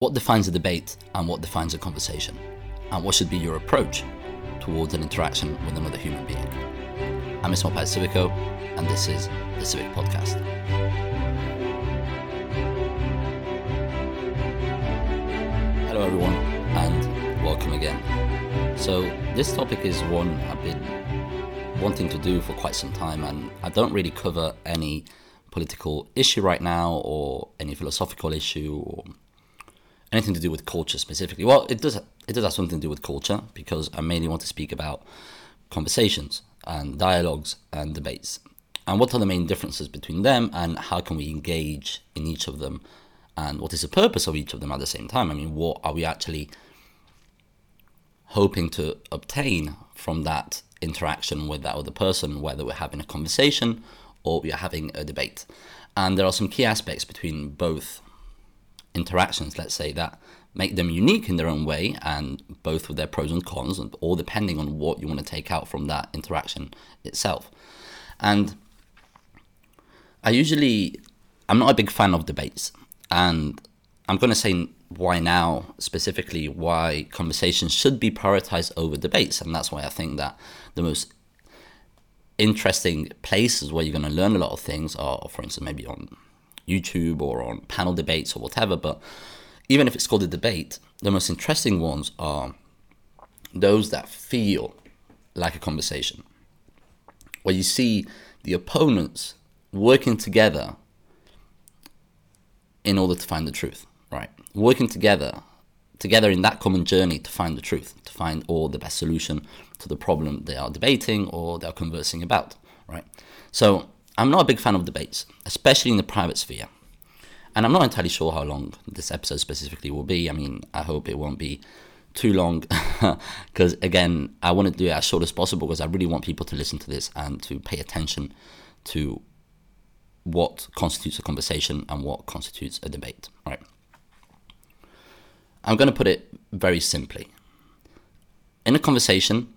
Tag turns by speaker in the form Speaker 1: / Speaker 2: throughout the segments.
Speaker 1: What defines a debate and what defines a conversation? And what should be your approach towards an interaction with another human being? I'm Ismail Paz Civico, and this is the Civic Podcast. Hello, everyone, and welcome again. So, this topic is one I've been wanting to do for quite some time, and I don't really cover any political issue right now or any philosophical issue or anything to do with culture specifically. Well, it does it does have something to do with culture because I mainly want to speak about conversations and dialogues and debates. And what are the main differences between them and how can we engage in each of them and what is the purpose of each of them at the same time? I mean, what are we actually hoping to obtain from that interaction with that other person, whether we're having a conversation or we are having a debate? And there are some key aspects between both interactions, let's say, that make them unique in their own way and both with their pros and cons, and all depending on what you want to take out from that interaction itself. And I usually, I'm not a big fan of debates, and I'm going to say why now, specifically, why conversations should be prioritized over debates. And that's why I think that the most interesting places where you're going to learn a lot of things are, for instance, maybe on YouTube or on panel debates or whatever. But even if it's called a debate, the most interesting ones are those that feel like a conversation, where you see the opponents working together in order to find the truth, right? Working together, together in that common journey to find the truth, to find all the best solution to the problem they are debating or they are conversing about, right? So I'm not a big fan of debates, especially in the private sphere. And I'm not entirely sure how long this episode specifically will be. I mean, I hope it won't be too long because, again, I want to do it as short as possible because I really want people to listen to this and to pay attention to what constitutes a conversation and what constitutes a debate, right? I'm going to put it very simply. In a conversation,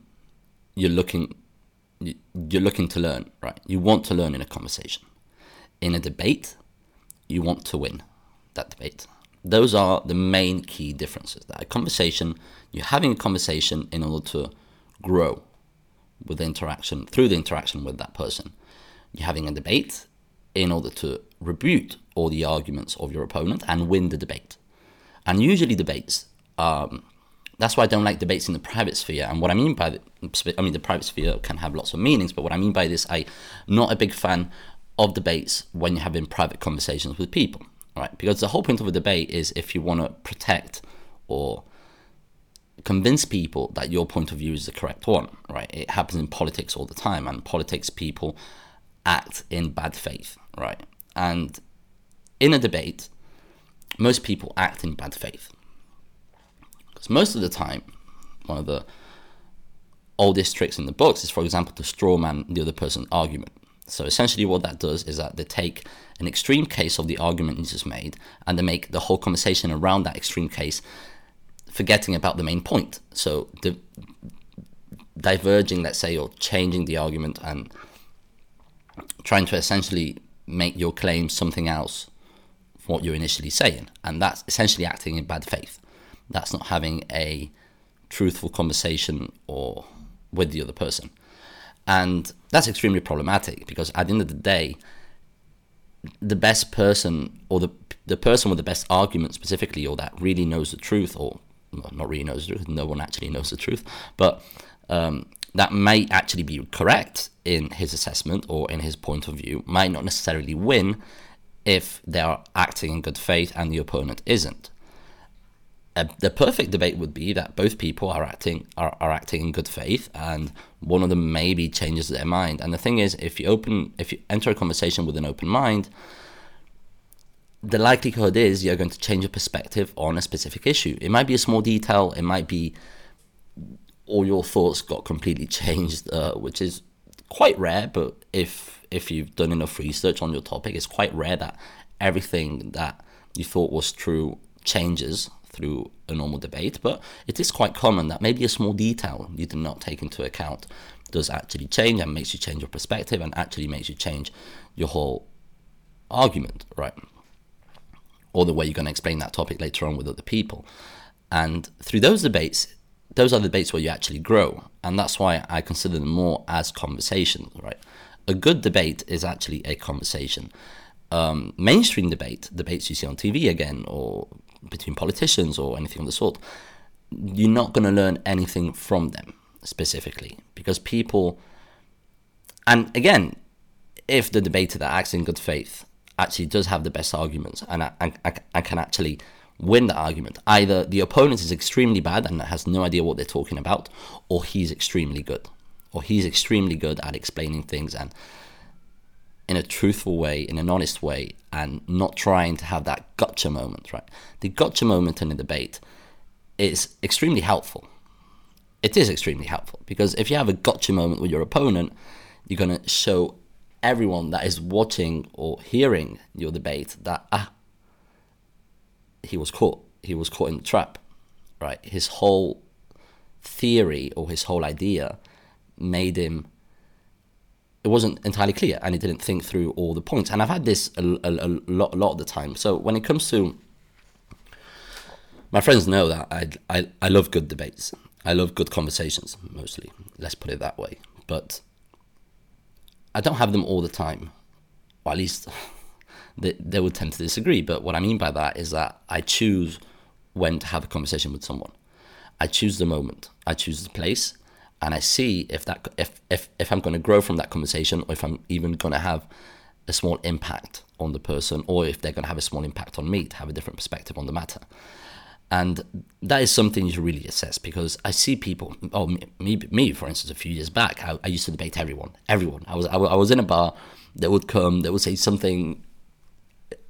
Speaker 1: you're looking you're looking to learn, right? You want to learn in a conversation. In a debate, you want to win that debate. Those are the main key differences. That a conversation, you're having a conversation in order to grow with the interaction, through the interaction with that person. You're having a debate in order to rebut all the arguments of your opponent and win the debate. And usually debates um, that's why I don't like debates in the private sphere. And what I mean by the, I mean the private sphere can have lots of meanings, but what I mean by this, I'm not a big fan of debates when you're having private conversations with people, right? Because the whole point of a debate is if you want to protect or convince people that your point of view is the correct one, right? It happens in politics all the time, and politics people act in bad faith, right? And in a debate, most people act in bad faith because most of the time, one of the oldest tricks in the books is, for example, to straw man the other person's argument. So essentially, what that does is that they take an extreme case of the argument you just made and they make the whole conversation around that extreme case, forgetting about the main point. So the diverging, let's say, or changing the argument and trying to essentially make your claim something else from what you're initially saying. And that's essentially acting in bad faith that's not having a truthful conversation or with the other person. And that's extremely problematic because at the end of the day, the best person or the the person with the best argument specifically or that really knows the truth or not really knows the truth, no one actually knows the truth, but um, that may actually be correct in his assessment or in his point of view, might not necessarily win if they are acting in good faith and the opponent isn't a, the perfect debate would be that both people are acting are, are acting in good faith and one of them maybe changes their mind. And the thing is if you open if you enter a conversation with an open mind the likelihood is you're going to change your perspective on a specific issue. It might be a small detail. It might be all your thoughts got completely changed uh, which is quite rare but if if you've done enough research on your topic it's quite rare that everything that you thought was true changes through a normal debate, but it is quite common that maybe a small detail you did not take into account does actually change and makes you change your perspective and actually makes you change your whole argument, right? or the way you're going to explain that topic later on with other people. And through those debates, those are the debates where you actually grow. And that's why I consider them more as conversations, right? A good debate is actually a conversation. Um, mainstream debate, debates you see on TV again, or between politicians or anything of the sort, you're not going to learn anything from them specifically because people, and again, if the debater that acts in good faith actually does have the best arguments and I, I, I can actually win the argument, either the opponent is extremely bad and has no idea what they're talking about, or he's extremely good, or he's extremely good at explaining things and in a truthful way, in an honest way, and not trying to have that gotcha moment, right? The gotcha moment in a debate is extremely helpful. It is extremely helpful because if you have a gotcha moment with your opponent, you're going to show everyone that is watching or hearing your debate that, ah, he was caught. He was caught in the trap, right? His whole theory or his whole idea made him it wasn't entirely clear and he didn't think through all the points. And I've had this a, a, a, lot, a lot of the time. So when it comes to my friends know that I, I, I love good debates. I love good conversations, mostly. Let's put it that way. But I don't have them all the time. Or at least they, they would tend to disagree. But what I mean by that is that I choose when to have a conversation with someone. I choose the moment. I choose the place and I see if that if if, if I'm going to grow from that conversation or if I'm even going to have a small impact on the person or if they're going to have a small impact on me to have a different perspective on the matter. And that is something you really assess because I see people. Oh, me, me, me for instance, a few years back, I, I used to debate everyone. Everyone. I was, I, I was in a bar. They would come. They would say something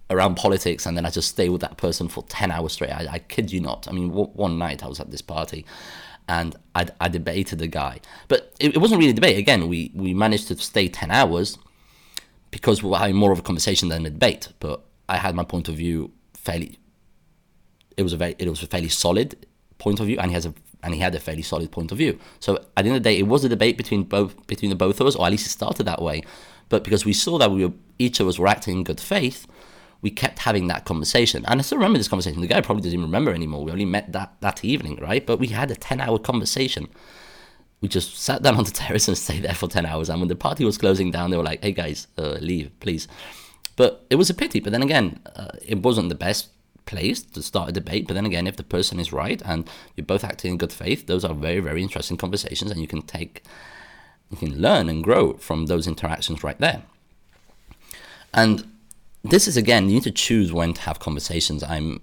Speaker 1: around politics, and then I just stay with that person for ten hours straight. I, I kid you not. I mean, w- one night I was at this party, and I, I debated the guy. But it, it, wasn't really a debate. Again, we, we managed to stay 10 hours because we were having more of a conversation than a debate. But I had my point of view fairly, it was a very, it was a fairly solid point of view, and he has a and he had a fairly solid point of view. So at the end of the day, it was a debate between both between the both of us, or at least it started that way. But because we saw that we were each of us were acting in good faith, we kept having that conversation. And I still remember this conversation. The guy probably doesn't even remember anymore. We only met that, that evening, right? But we had a 10 hour conversation. We just sat down on the terrace and stayed there for 10 hours. And when the party was closing down, they were like, hey guys, uh, leave, please. But it was a pity. But then again, uh, it wasn't the best place to start a debate. But then again, if the person is right and you're both acting in good faith, those are very, very interesting conversations. And you can take, you can learn and grow from those interactions right there. And this is again, you need to choose when to have conversations. I'm,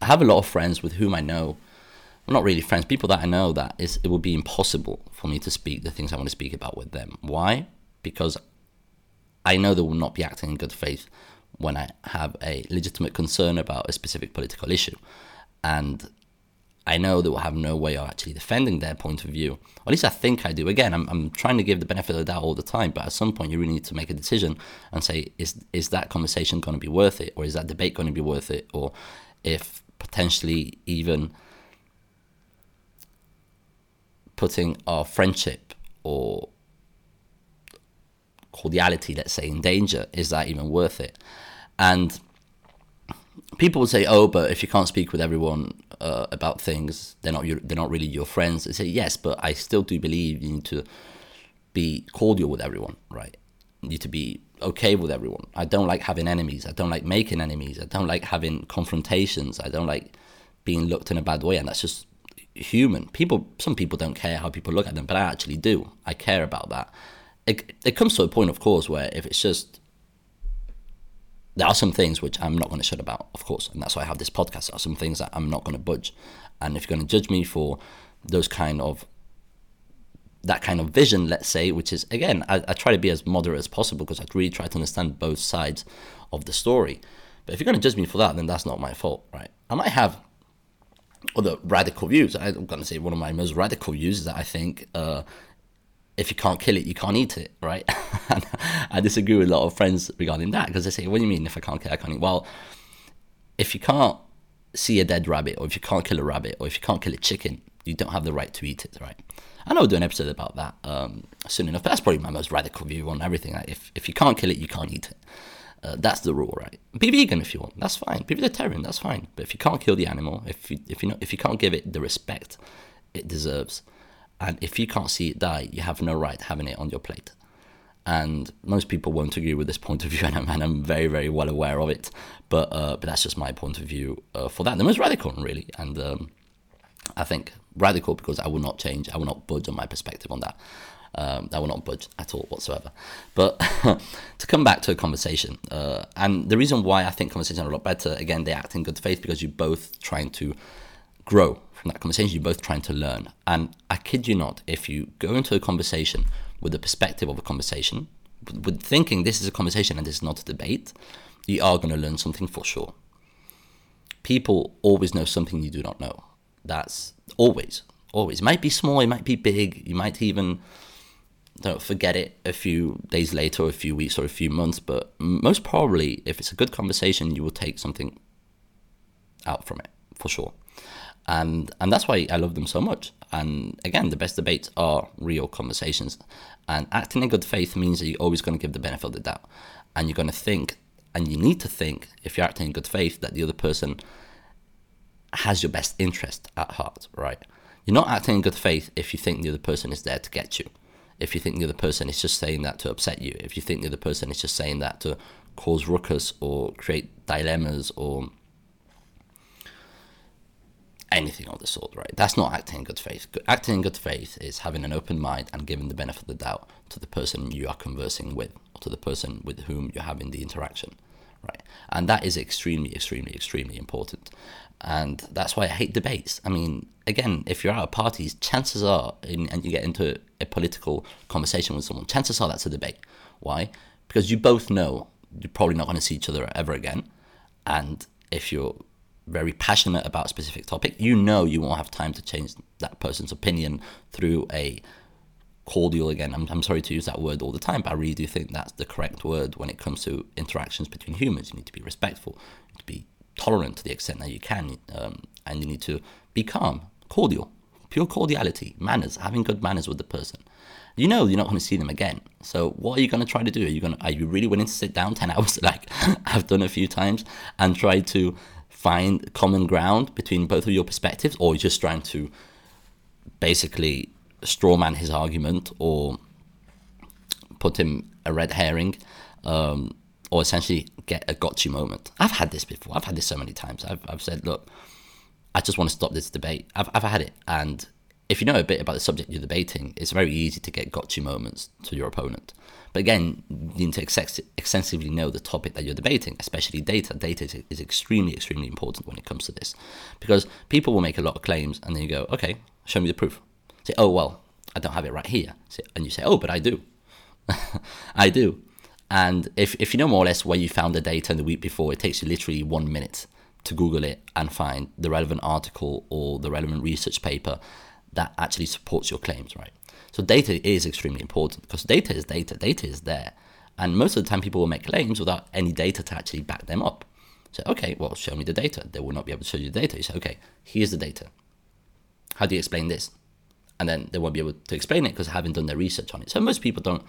Speaker 1: I have a lot of friends with whom I know, well, not really friends, people that I know that is, it would be impossible for me to speak the things I want to speak about with them. Why? Because I know they will not be acting in good faith when I have a legitimate concern about a specific political issue. And I know they will have no way of actually defending their point of view. Or at least I think I do. Again, I'm, I'm trying to give the benefit of the doubt all the time, but at some point you really need to make a decision and say, is is that conversation going to be worth it, or is that debate going to be worth it, or if potentially even putting our friendship or cordiality, let's say, in danger, is that even worth it? And people would say, "Oh, but if you can't speak with everyone uh, about things, they're not your, they're not really your friends." They say, "Yes, but I still do believe you need to be cordial with everyone, right? You need to be okay with everyone. I don't like having enemies. I don't like making enemies. I don't like having confrontations. I don't like being looked in a bad way, and that's just human. People, some people don't care how people look at them, but I actually do. I care about that. It, it comes to a point, of course, where if it's just there are some things which I'm not going to shut about, of course, and that's why I have this podcast. There are some things that I'm not going to budge, and if you're going to judge me for those kind of that kind of vision, let's say, which is again, I, I try to be as moderate as possible because I really try to understand both sides of the story. But if you're going to judge me for that, then that's not my fault, right? I might have other radical views. I'm going to say one of my most radical views is that I think uh, if you can't kill it, you can't eat it, right? and I disagree with a lot of friends regarding that because they say, "What do you mean if I can't kill, I can't eat?" Well, if you can't see a dead rabbit, or if you can't kill a rabbit, or if you can't kill a chicken, you don't have the right to eat it, right? Know I'll do an episode about that um, soon enough. That's probably my most radical view on everything. Like if if you can't kill it, you can't eat it. Uh, that's the rule, right? Be vegan if you want. That's fine. Be vegetarian. That's fine. But if you can't kill the animal, if you if you know, if you can't give it the respect it deserves, and if you can't see it die, you have no right having it on your plate. And most people won't agree with this point of view, and I'm, and I'm very very well aware of it. But uh, but that's just my point of view uh, for that. And the most radical, really, and um, I think radical because I will not change. I will not budge on my perspective on that. Um, I will not budge at all whatsoever. But to come back to a conversation, uh, and the reason why I think conversations are a lot better, again, they act in good faith because you're both trying to grow that conversation. You're both trying to learn. And I kid you not, if you go into a conversation with the perspective of a conversation, with thinking this is a conversation and this is not a debate, you are going to learn something for sure. People always know something you do not know. That's always, always. It might be small, it might be big, you might even don't forget it a few days later, a few weeks, or a few months. But most probably, if it's a good conversation, you will take something out from it for sure. And and that's why I love them so much. And again, the best debates are real conversations. And acting in good faith means that you're always going to give the benefit of the doubt, and you're going to think, and you need to think, if you're acting in good faith, that the other person has your best interest at heart, right? You're not acting in good faith if you think the other person is there to get you if you think the other person is just saying that to upset you, if you think the other person is just saying that to cause ruckus or create dilemmas or anything of the sort, right? That's not acting in good faith. Acting in good faith is having an open mind and giving the benefit of the doubt to the person you are conversing with, or to the person with whom you're having the interaction, right? And that is extremely, extremely, extremely important. And that's why I hate debates. I mean, again, if you're out of parties, chances are, in, and you get into a political conversation with someone, chances are that's a debate. Why? Because you both know you're probably not going to see each other ever again. And if you're very passionate about a specific topic, you know you won't have time to change that person's opinion through a cordial again. I'm, I'm sorry to use that word all the time, but I really do think that's the correct word when it comes to interactions between humans. You need to be respectful, to be tolerant to the extent that you can, um, and you need to be calm cordial, pure cordiality, manners, having good manners with the person. You know you're not going to see them again. So what are you going to try to do? Are you going to, are you really willing to sit down 10 hours like I've done a few times and try to find common ground between both of your perspectives or you're just trying to basically strawman his argument or put him a red herring um, or essentially get a gotcha moment. I've had this before. I've had this so many times. I've, I've said, look, I just want to stop this debate. I've, I've had it. And if you know a bit about the subject you're debating, it's very easy to get gotcha moments to your opponent. But again, you need to ex- extensively know the topic that you're debating, especially data. Data is, is, extremely, extremely important when it comes to this. Because people will make a lot of claims and then you go, okay, show me the proof. Say, oh, well, I don't have it right here. And you say, oh, but I do. I do. And if, if you know more or less where you found the data the week before, it takes you literally one minute to Google it and find the relevant article or the relevant research paper that actually supports your claims, right? So data is extremely important because data is data, data is there. And most of the time people will make claims without any data to actually back them up. So, okay, well, show me the data. They will not be able to show you the data. You say, okay, here's the data. How do you explain this? And then they won't be able to explain it because I haven't done their research on it. So most people don't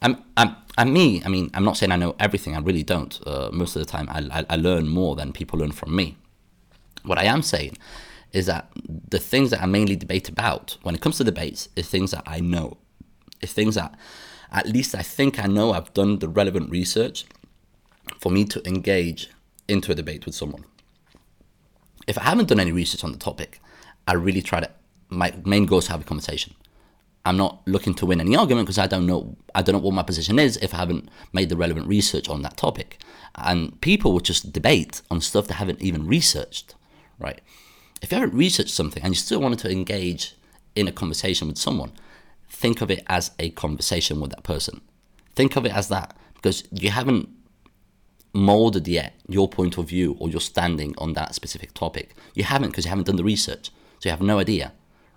Speaker 1: I'm, I'm, I'm me. I mean, I'm not saying I know everything. I really don't. Uh, most of the time, I, I, I learn more than people learn from me. What I am saying is that the things that I mainly debate about when it comes to debates is things that I know, is things that at least I think I know. I've done the relevant research for me to engage into a debate with someone. If I haven't done any research on the topic, I really try to. My main goal is to have a conversation. I'm not looking to win any argument because I don't know I don't know what my position is if I haven't made the relevant research on that topic. And people will just debate on stuff they haven't even researched, right? If you haven't researched something and you still wanted to engage in a conversation with someone, think of it as a conversation with that person. Think of it as that because you haven't molded yet your point of view or your standing on that specific topic. You haven't because you haven't done the research. So you have no idea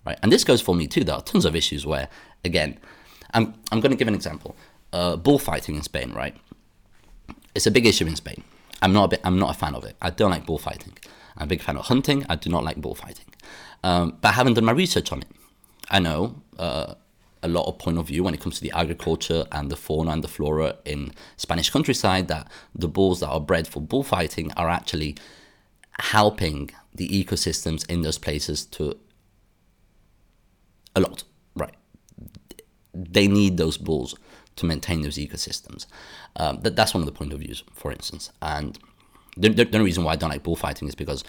Speaker 1: right? And this goes for me too. There are tons of issues where, again, I'm I'm going to give an example. Uh, bullfighting in Spain, right? It's a big issue in Spain. I'm not a bit, I'm not a fan of it. I don't like bullfighting. I'm a big fan of hunting. I do not like bullfighting, um, but I haven't done my research on it. I know uh, a lot of point of view when it comes to the agriculture and the fauna and the flora in Spanish countryside that the bulls that are bred for bullfighting are actually helping the ecosystems in those places to a lot, right? They need those bulls to maintain those ecosystems. Um, that, that's one of the point of views, for instance. And the, the, the reason why I don't like bullfighting is because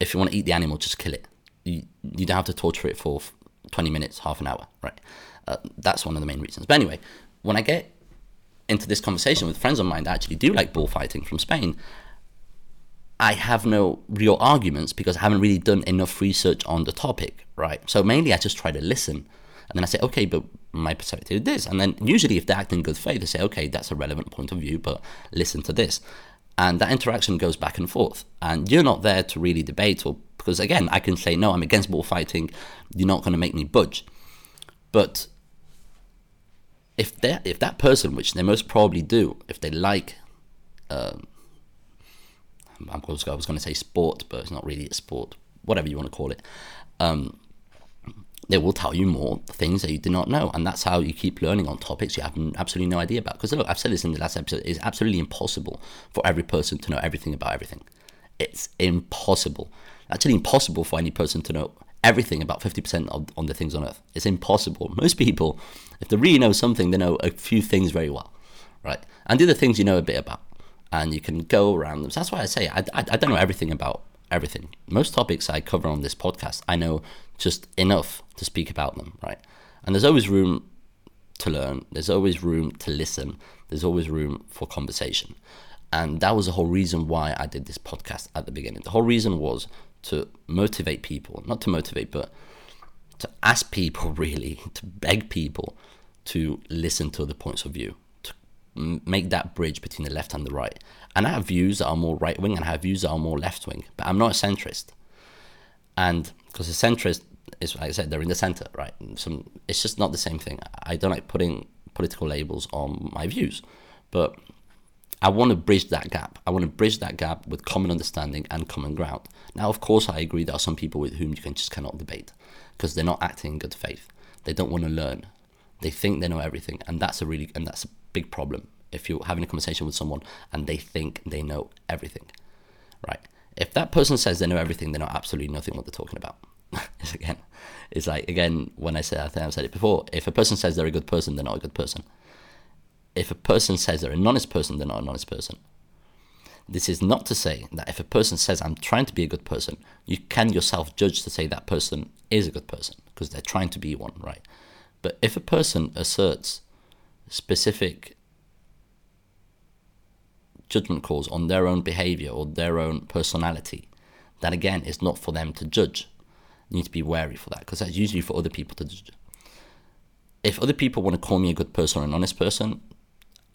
Speaker 1: if you want to eat the animal, just kill it. You, you don't have to torture it for 20 minutes, half an hour, right? Uh, that's one of the main reasons. But anyway, when I get into this conversation with friends of mine that actually do like bullfighting from Spain, I have no real arguments because I haven't really done enough research on the topic, right? So mainly I just try to listen. And then I say, okay, but my perspective is this. And then usually if they act in good faith, they say, okay, that's a relevant point of view, but listen to this. And that interaction goes back and forth. And you're not there to really debate or because again, I can say, no, I'm against bullfighting. You're not going to make me budge. But if that if that person, which they most probably do, if they like, um, I'm I was going to say sport, but it's not really a sport. Whatever you want to call it, um, they will tell you more things that you do not know, and that's how you keep learning on topics you have absolutely no idea about. Because look, I've said this in the last episode: it's absolutely impossible for every person to know everything about everything. It's impossible. Actually, impossible for any person to know everything about 50% of, on the things on earth. It's impossible. Most people, if they really know something, they know a few things very well, right? And the things you know a bit about, and you can go around them. So that's why I say I, I, I don't know everything about everything. Most topics I cover on this podcast, I know just enough to speak about them, right? And there's always room to learn, there's always room to listen, there's always room for conversation. And that was the whole reason why I did this podcast at the beginning. The whole reason was to motivate people, not to motivate, but to ask people really, to beg people to listen to other points of view, make that bridge between the left and the right. And I have views that are more right wing and I have views that are more left wing, but I'm not a centrist. And because a centrist is, like I said, they're in the center, right? Some, it's just not the same thing. I don't like putting political labels on my views, but I want to bridge that gap. I want to bridge that gap with common understanding and common ground. Now, of course, I agree there are some people with whom you can just cannot debate because they're not acting in good faith. They don't want to learn. They think they know everything, and that's a really and that's a big problem. If you're having a conversation with someone and they think they know everything, right? If that person says they know everything, they know absolutely nothing what they're talking about. it's again, it's like again when I said I think I've said it before. If a person says they're a good person, they're not a good person if a person says they're an honest person, they're not an honest person. This is not to say that if a person says, I'm trying to be a good person, you can yourself judge to say that person is a good person because they're trying to be one, right? But if a person asserts specific judgment calls on their own behavior or their own personality, that again is not for them to judge. You need to be wary for that because that's usually for other people to judge. If other people want to call me a good person or an honest person,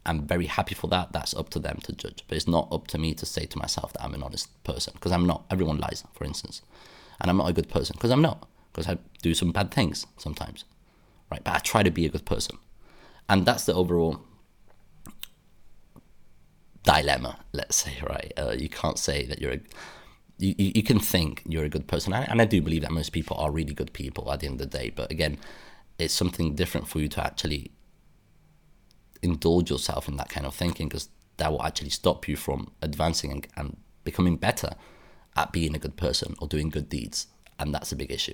Speaker 1: I'm very happy for that. That's up to them to judge. But it's not up to me to say to myself that I'm an honest person because I'm not. Everyone lies, for instance. And I'm not a good person because I'm not. Because I do some bad things sometimes. Right? But I try to be a good person. And that's the overall dilemma, let's say, right? Uh, you can't say that you're a. You, you can think you're a good person. And I do believe that most people are really good people at the end of the day. But again, it's something different for you to actually indulge yourself in that kind of thinking because that will actually stop you from advancing and, and becoming better at being a good person or doing good deeds. And that's a big issue.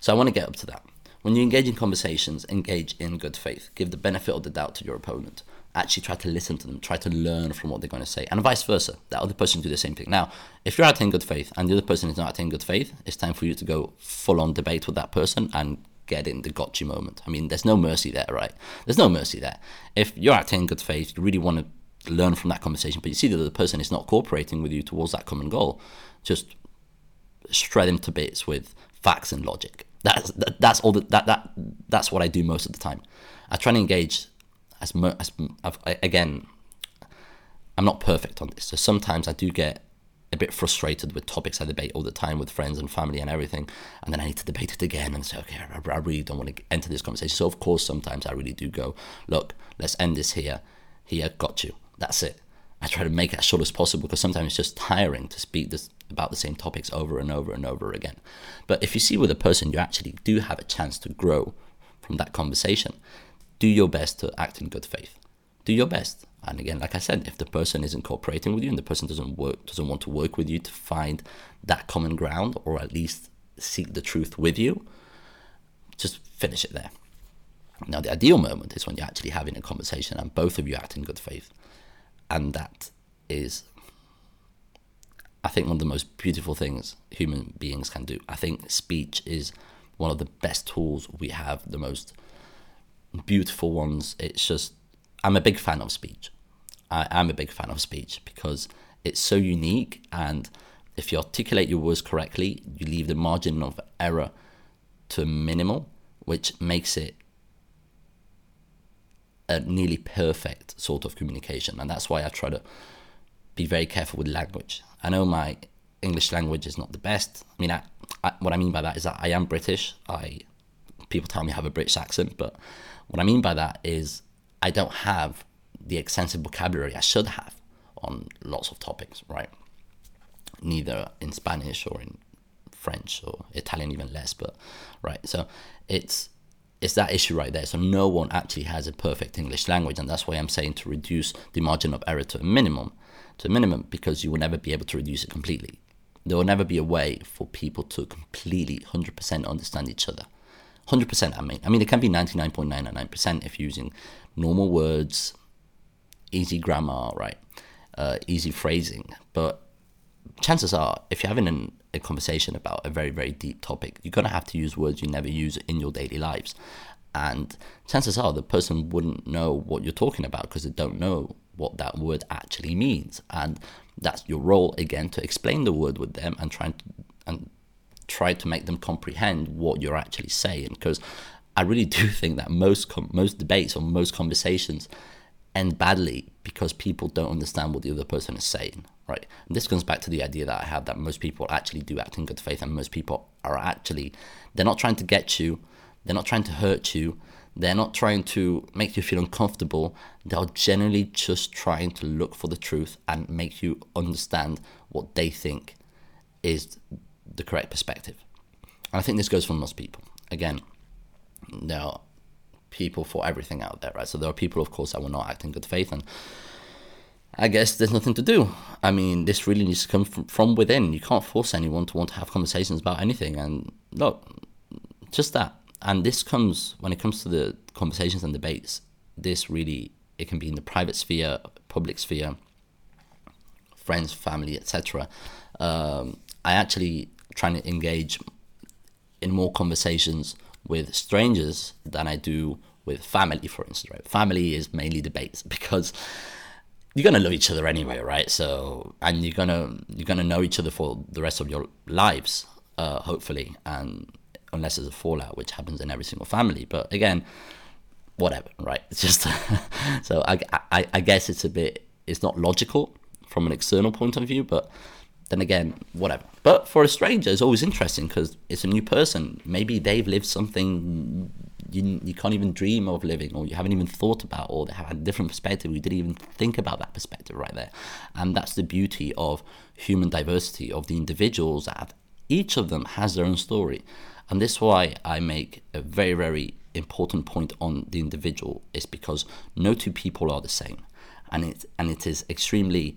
Speaker 1: So I want to get up to that. When you engage in conversations, engage in good faith. Give the benefit of the doubt to your opponent. Actually try to listen to them, try to learn from what they're going to say, and vice versa. That other person do the same thing. Now, if you're acting in good faith and the other person is not acting in good faith, it's time for you to go full on debate with that person and get in the gotcha moment. I mean, there's no mercy there, right? There's no mercy there. If you're acting in good faith, you really want to learn from that conversation, but you see that the other person is not cooperating with you towards that common goal, just shred them to bits with facts and logic. That's that, that's all that, that that that's what I do most of the time. I try to engage as much as i've again. I'm not perfect on this, so sometimes I do get a bit frustrated with topics I debate all the time with friends and family and everything, and then I need to debate it again and say, okay, I, I really don't want to enter this conversation. So of course, sometimes I really do go, look, let's end this here. Here, got you. That's it. I try to make it as short as possible because sometimes it's just tiring to speak this, about the same topics over and over and over again. But if you see with a person, you actually do have a chance to grow from that conversation, do your best to act in good faith. Do your best. And again, like I said, if the person isn't cooperating with you and the person doesn't work, doesn't want to work with you to find that common ground or at least seek the truth with you, just finish it there. Now, the ideal moment is when you're actually having a conversation and both of you act in good faith. And that is, I think, one of the most beautiful things human beings can do. I think speech is one of the best tools we have, the most beautiful ones. It's just, I'm a big fan of speech. I am a big fan of speech because it's so unique. And if you articulate your words correctly, you leave the margin of error to minimal, which makes it a nearly perfect sort of communication. And that's why I try to be very careful with language. I know my English language is not the best. I mean, I, I, what I mean by that is that I am British. I people tell me I have a British accent, but what I mean by that is I don't have the extensive vocabulary I should have on lots of topics, right? Neither in Spanish or in French or Italian, even less. But right, so it's it's that issue right there. So no one actually has a perfect English language, and that's why I'm saying to reduce the margin of error to a minimum, to a minimum, because you will never be able to reduce it completely. There will never be a way for people to completely 100% understand each other. 100%, I mean. I mean, it can be 99.99% if using normal words, easy grammar, right? Uh, easy phrasing. But chances are, if you're having an, a conversation about a very, very deep topic, you're going to have to use words you never use in your daily lives. And chances are the person wouldn't know what you're talking about because they don't know what that word actually means. And that's your role again to explain the word with them and try to, and try to make them comprehend what you're actually saying. Because I really do think that most com- most debates or most conversations end badly because people don't understand what the other person is saying right? And this comes back to the idea that I have that most people actually do act in good faith, and most people are actually they're not trying to get you, they're not trying to hurt you, they're not trying to make you feel uncomfortable. They're generally just trying to look for the truth and make you understand what they think is the correct perspective. And I think this goes for most people. Again, there are people for everything out there, right? So there are people, of course, that will not act in good faith, and I guess there's nothing to do. I mean, this really needs to come from, from within. You can't force anyone to want to have conversations about anything. And look, just that. And this comes when it comes to the conversations and debates. This really it can be in the private sphere, public sphere, friends, family, etc. Um, I actually try to engage in more conversations with strangers than I do with family, for instance. Right? Family is mainly debates because you're gonna love each other anyway, right? So, and you're gonna you're gonna know each other for the rest of your lives, uh, hopefully, and unless there's a fallout, which happens in every single family. But again, whatever, right? It's just so I, I I guess it's a bit it's not logical from an external point of view, but then again, whatever. But for a stranger, it's always interesting because it's a new person. Maybe they've lived something you, you can't even dream of living or you haven't even thought about or they have a different perspective you didn't even think about that perspective right there and that's the beauty of human diversity of the individuals that each of them has their own story and this is why i make a very very important point on the individual is because no two people are the same and it and it is extremely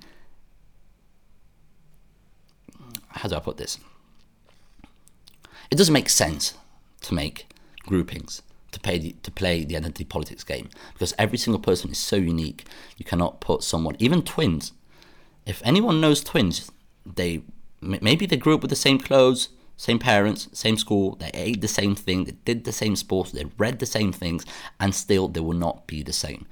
Speaker 1: how do i put this it doesn't make sense to make groupings to play the, to play the identity politics game because every single person is so unique. You cannot put someone, even twins. If anyone knows twins, they maybe they grew up with the same clothes, same parents, same school, they ate the same thing, they did the same sports, they read the same things, and still they will not be the same.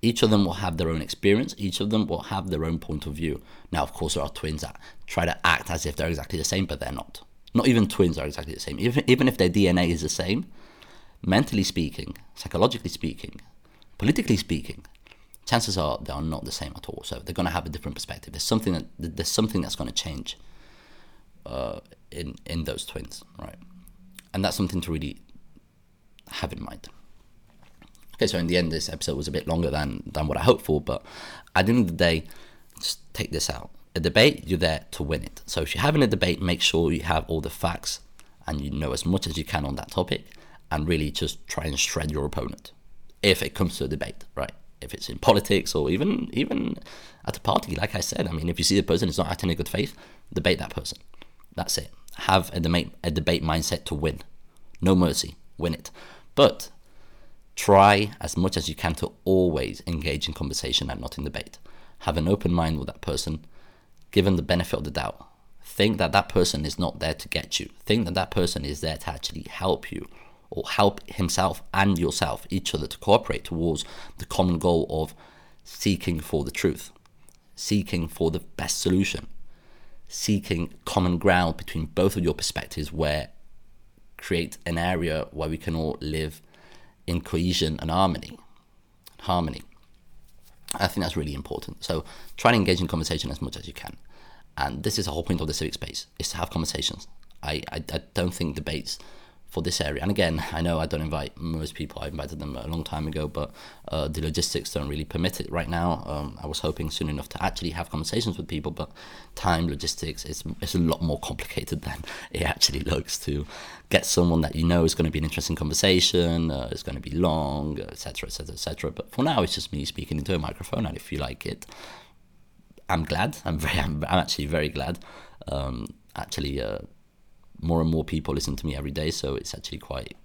Speaker 1: Each of them will have their own experience, each of them will have their own point of view. Now, of course, there are twins that try to act as if they're exactly the same, but they're not. Not even twins are exactly the same. Even, even if their DNA is the same, mentally speaking, psychologically speaking, politically speaking, chances are they are not the same at all. So they're going to have a different perspective. There's something that there's something that's going to change uh, in in those twins, right? And that's something to really have in mind. Okay, so in the end, this episode was a bit longer than than what I hoped for, but at the end of the day, just take this out. A debate, you're there to win it. So if you're having a debate, make sure you have all the facts and you know as much as you can on that topic and really just try and shred your opponent if it comes to a debate, right? If it's in politics or even even at a party, like I said, I mean, if you see a person is not acting in good faith, debate that person. That's it. Have a debate a debate mindset to win. No mercy, win it. But try as much as you can to always engage in conversation and not in debate. Have an open mind with that person. Give them the benefit of the doubt. Think that that person is not there to get you. Think that that person is there to actually help you or help himself and yourself, each other, to cooperate towards the common goal of seeking for the truth, seeking for the best solution, seeking common ground between both of your perspectives where create an area where we can all live in cohesion and harmony. Harmony. I think that's really important. So try to engage in conversation as much as you can. And this is the whole point of the civic space, is to have conversations. I, I, I don't think debates for this area. And again, I know I don't invite most people. I invited them a long time ago, but uh, the logistics don't really permit it right now. Um, I was hoping soon enough to actually have conversations with people, but time, logistics, it's, it's a lot more complicated than it actually looks to get someone that you know is going to be an interesting conversation, uh, it's going to be long, etc., etc., etc. But for now, it's just me speaking into a microphone, and if you like it, I'm glad. I'm very, I'm, I'm actually very glad. Um, actually, uh, more and more people listen to me every day, so it's actually quite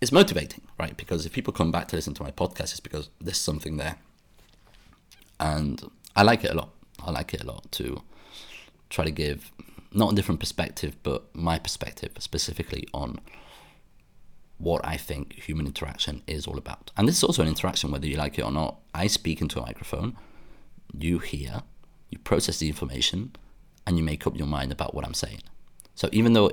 Speaker 1: it's motivating, right? Because if people come back to listen to my podcast, it's because there's something there, and I like it a lot. I like it a lot to try to give not a different perspective, but my perspective specifically on what I think human interaction is all about. And this is also an interaction, whether you like it or not. I speak into a microphone, you hear, you process the information, and you make up your mind about what I'm saying. So even though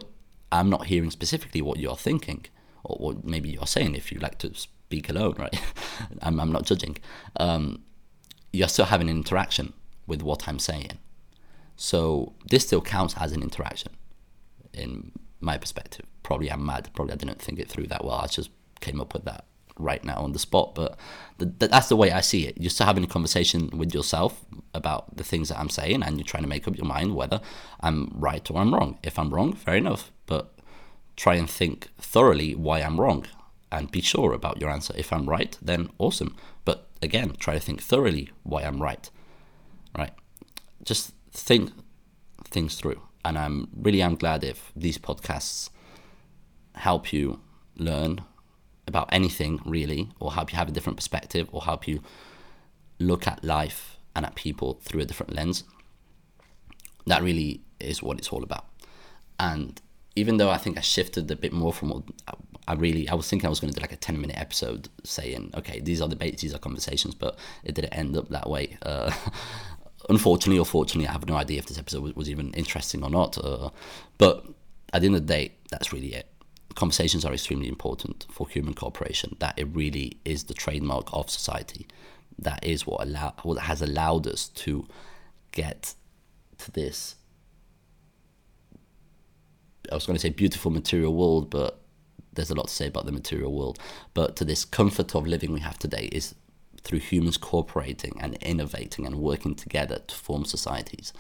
Speaker 1: I'm not hearing specifically what you're thinking, or what maybe you're saying if you like to speak alone, right? I'm, I'm not judging. Um, you're still having an interaction with what I'm saying. So this still counts as an interaction in my perspective. Probably I'm mad. Probably I didn't think it through that well. I just came up with that right now on the spot, but the, that's the way I see it. You're still having a conversation with yourself about the things that I'm saying, and you're trying to make up your mind whether I'm right or I'm wrong. If I'm wrong, fair enough, but try and think thoroughly why I'm wrong and be sure about your answer. If I'm right, then awesome. But again, try to think thoroughly why I'm right. Right? Just think things through. And I'm really am glad if these podcasts help you learn about anything really, or help you have a different perspective, or help you look at life and at people through a different lens. That really is what it's all about. And even though I think I shifted a bit more from what I really, I was thinking I was going to do like a 10 minute episode saying, okay, these are debates, these are conversations, but it didn't end up that way. Uh, unfortunately or fortunately, I have no idea if this episode was, was even interesting or not. Uh, but at the end of the day, that's really it conversations are extremely important for human cooperation. That it really is the trademark of society. That is what allow what has allowed us to get to this. I was going to say beautiful material world, but there's a lot to say about the material world. But to this comfort of living we have today is through humans cooperating and innovating and working together to form societies.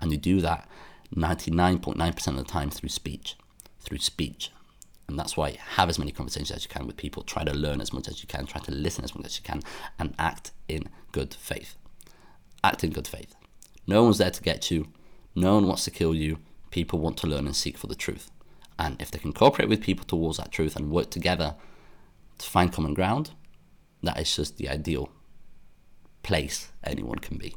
Speaker 1: And you do that 99.9% of the time through speech. Through speech. And that's why have as many conversations as you can with people. Try to learn as much as you can. Try to listen as much as you can, and act in good faith. Act in good faith. No one's there to get you. No one wants to kill you. People want to learn and seek for the truth. And if they can cooperate with people towards that truth and work together to find common ground, that is just the ideal place anyone can be.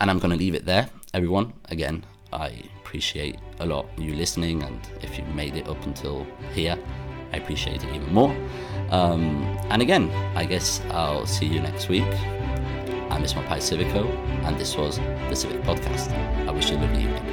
Speaker 1: And I'm going to leave it there, everyone. Again, I appreciate a lot you listening, and if you made it up until here, I appreciate it even more. Um, and again, I guess I'll see you next week. I'm Ismail Pai Civico, and this was the Civic Podcast. I wish you a lovely evening.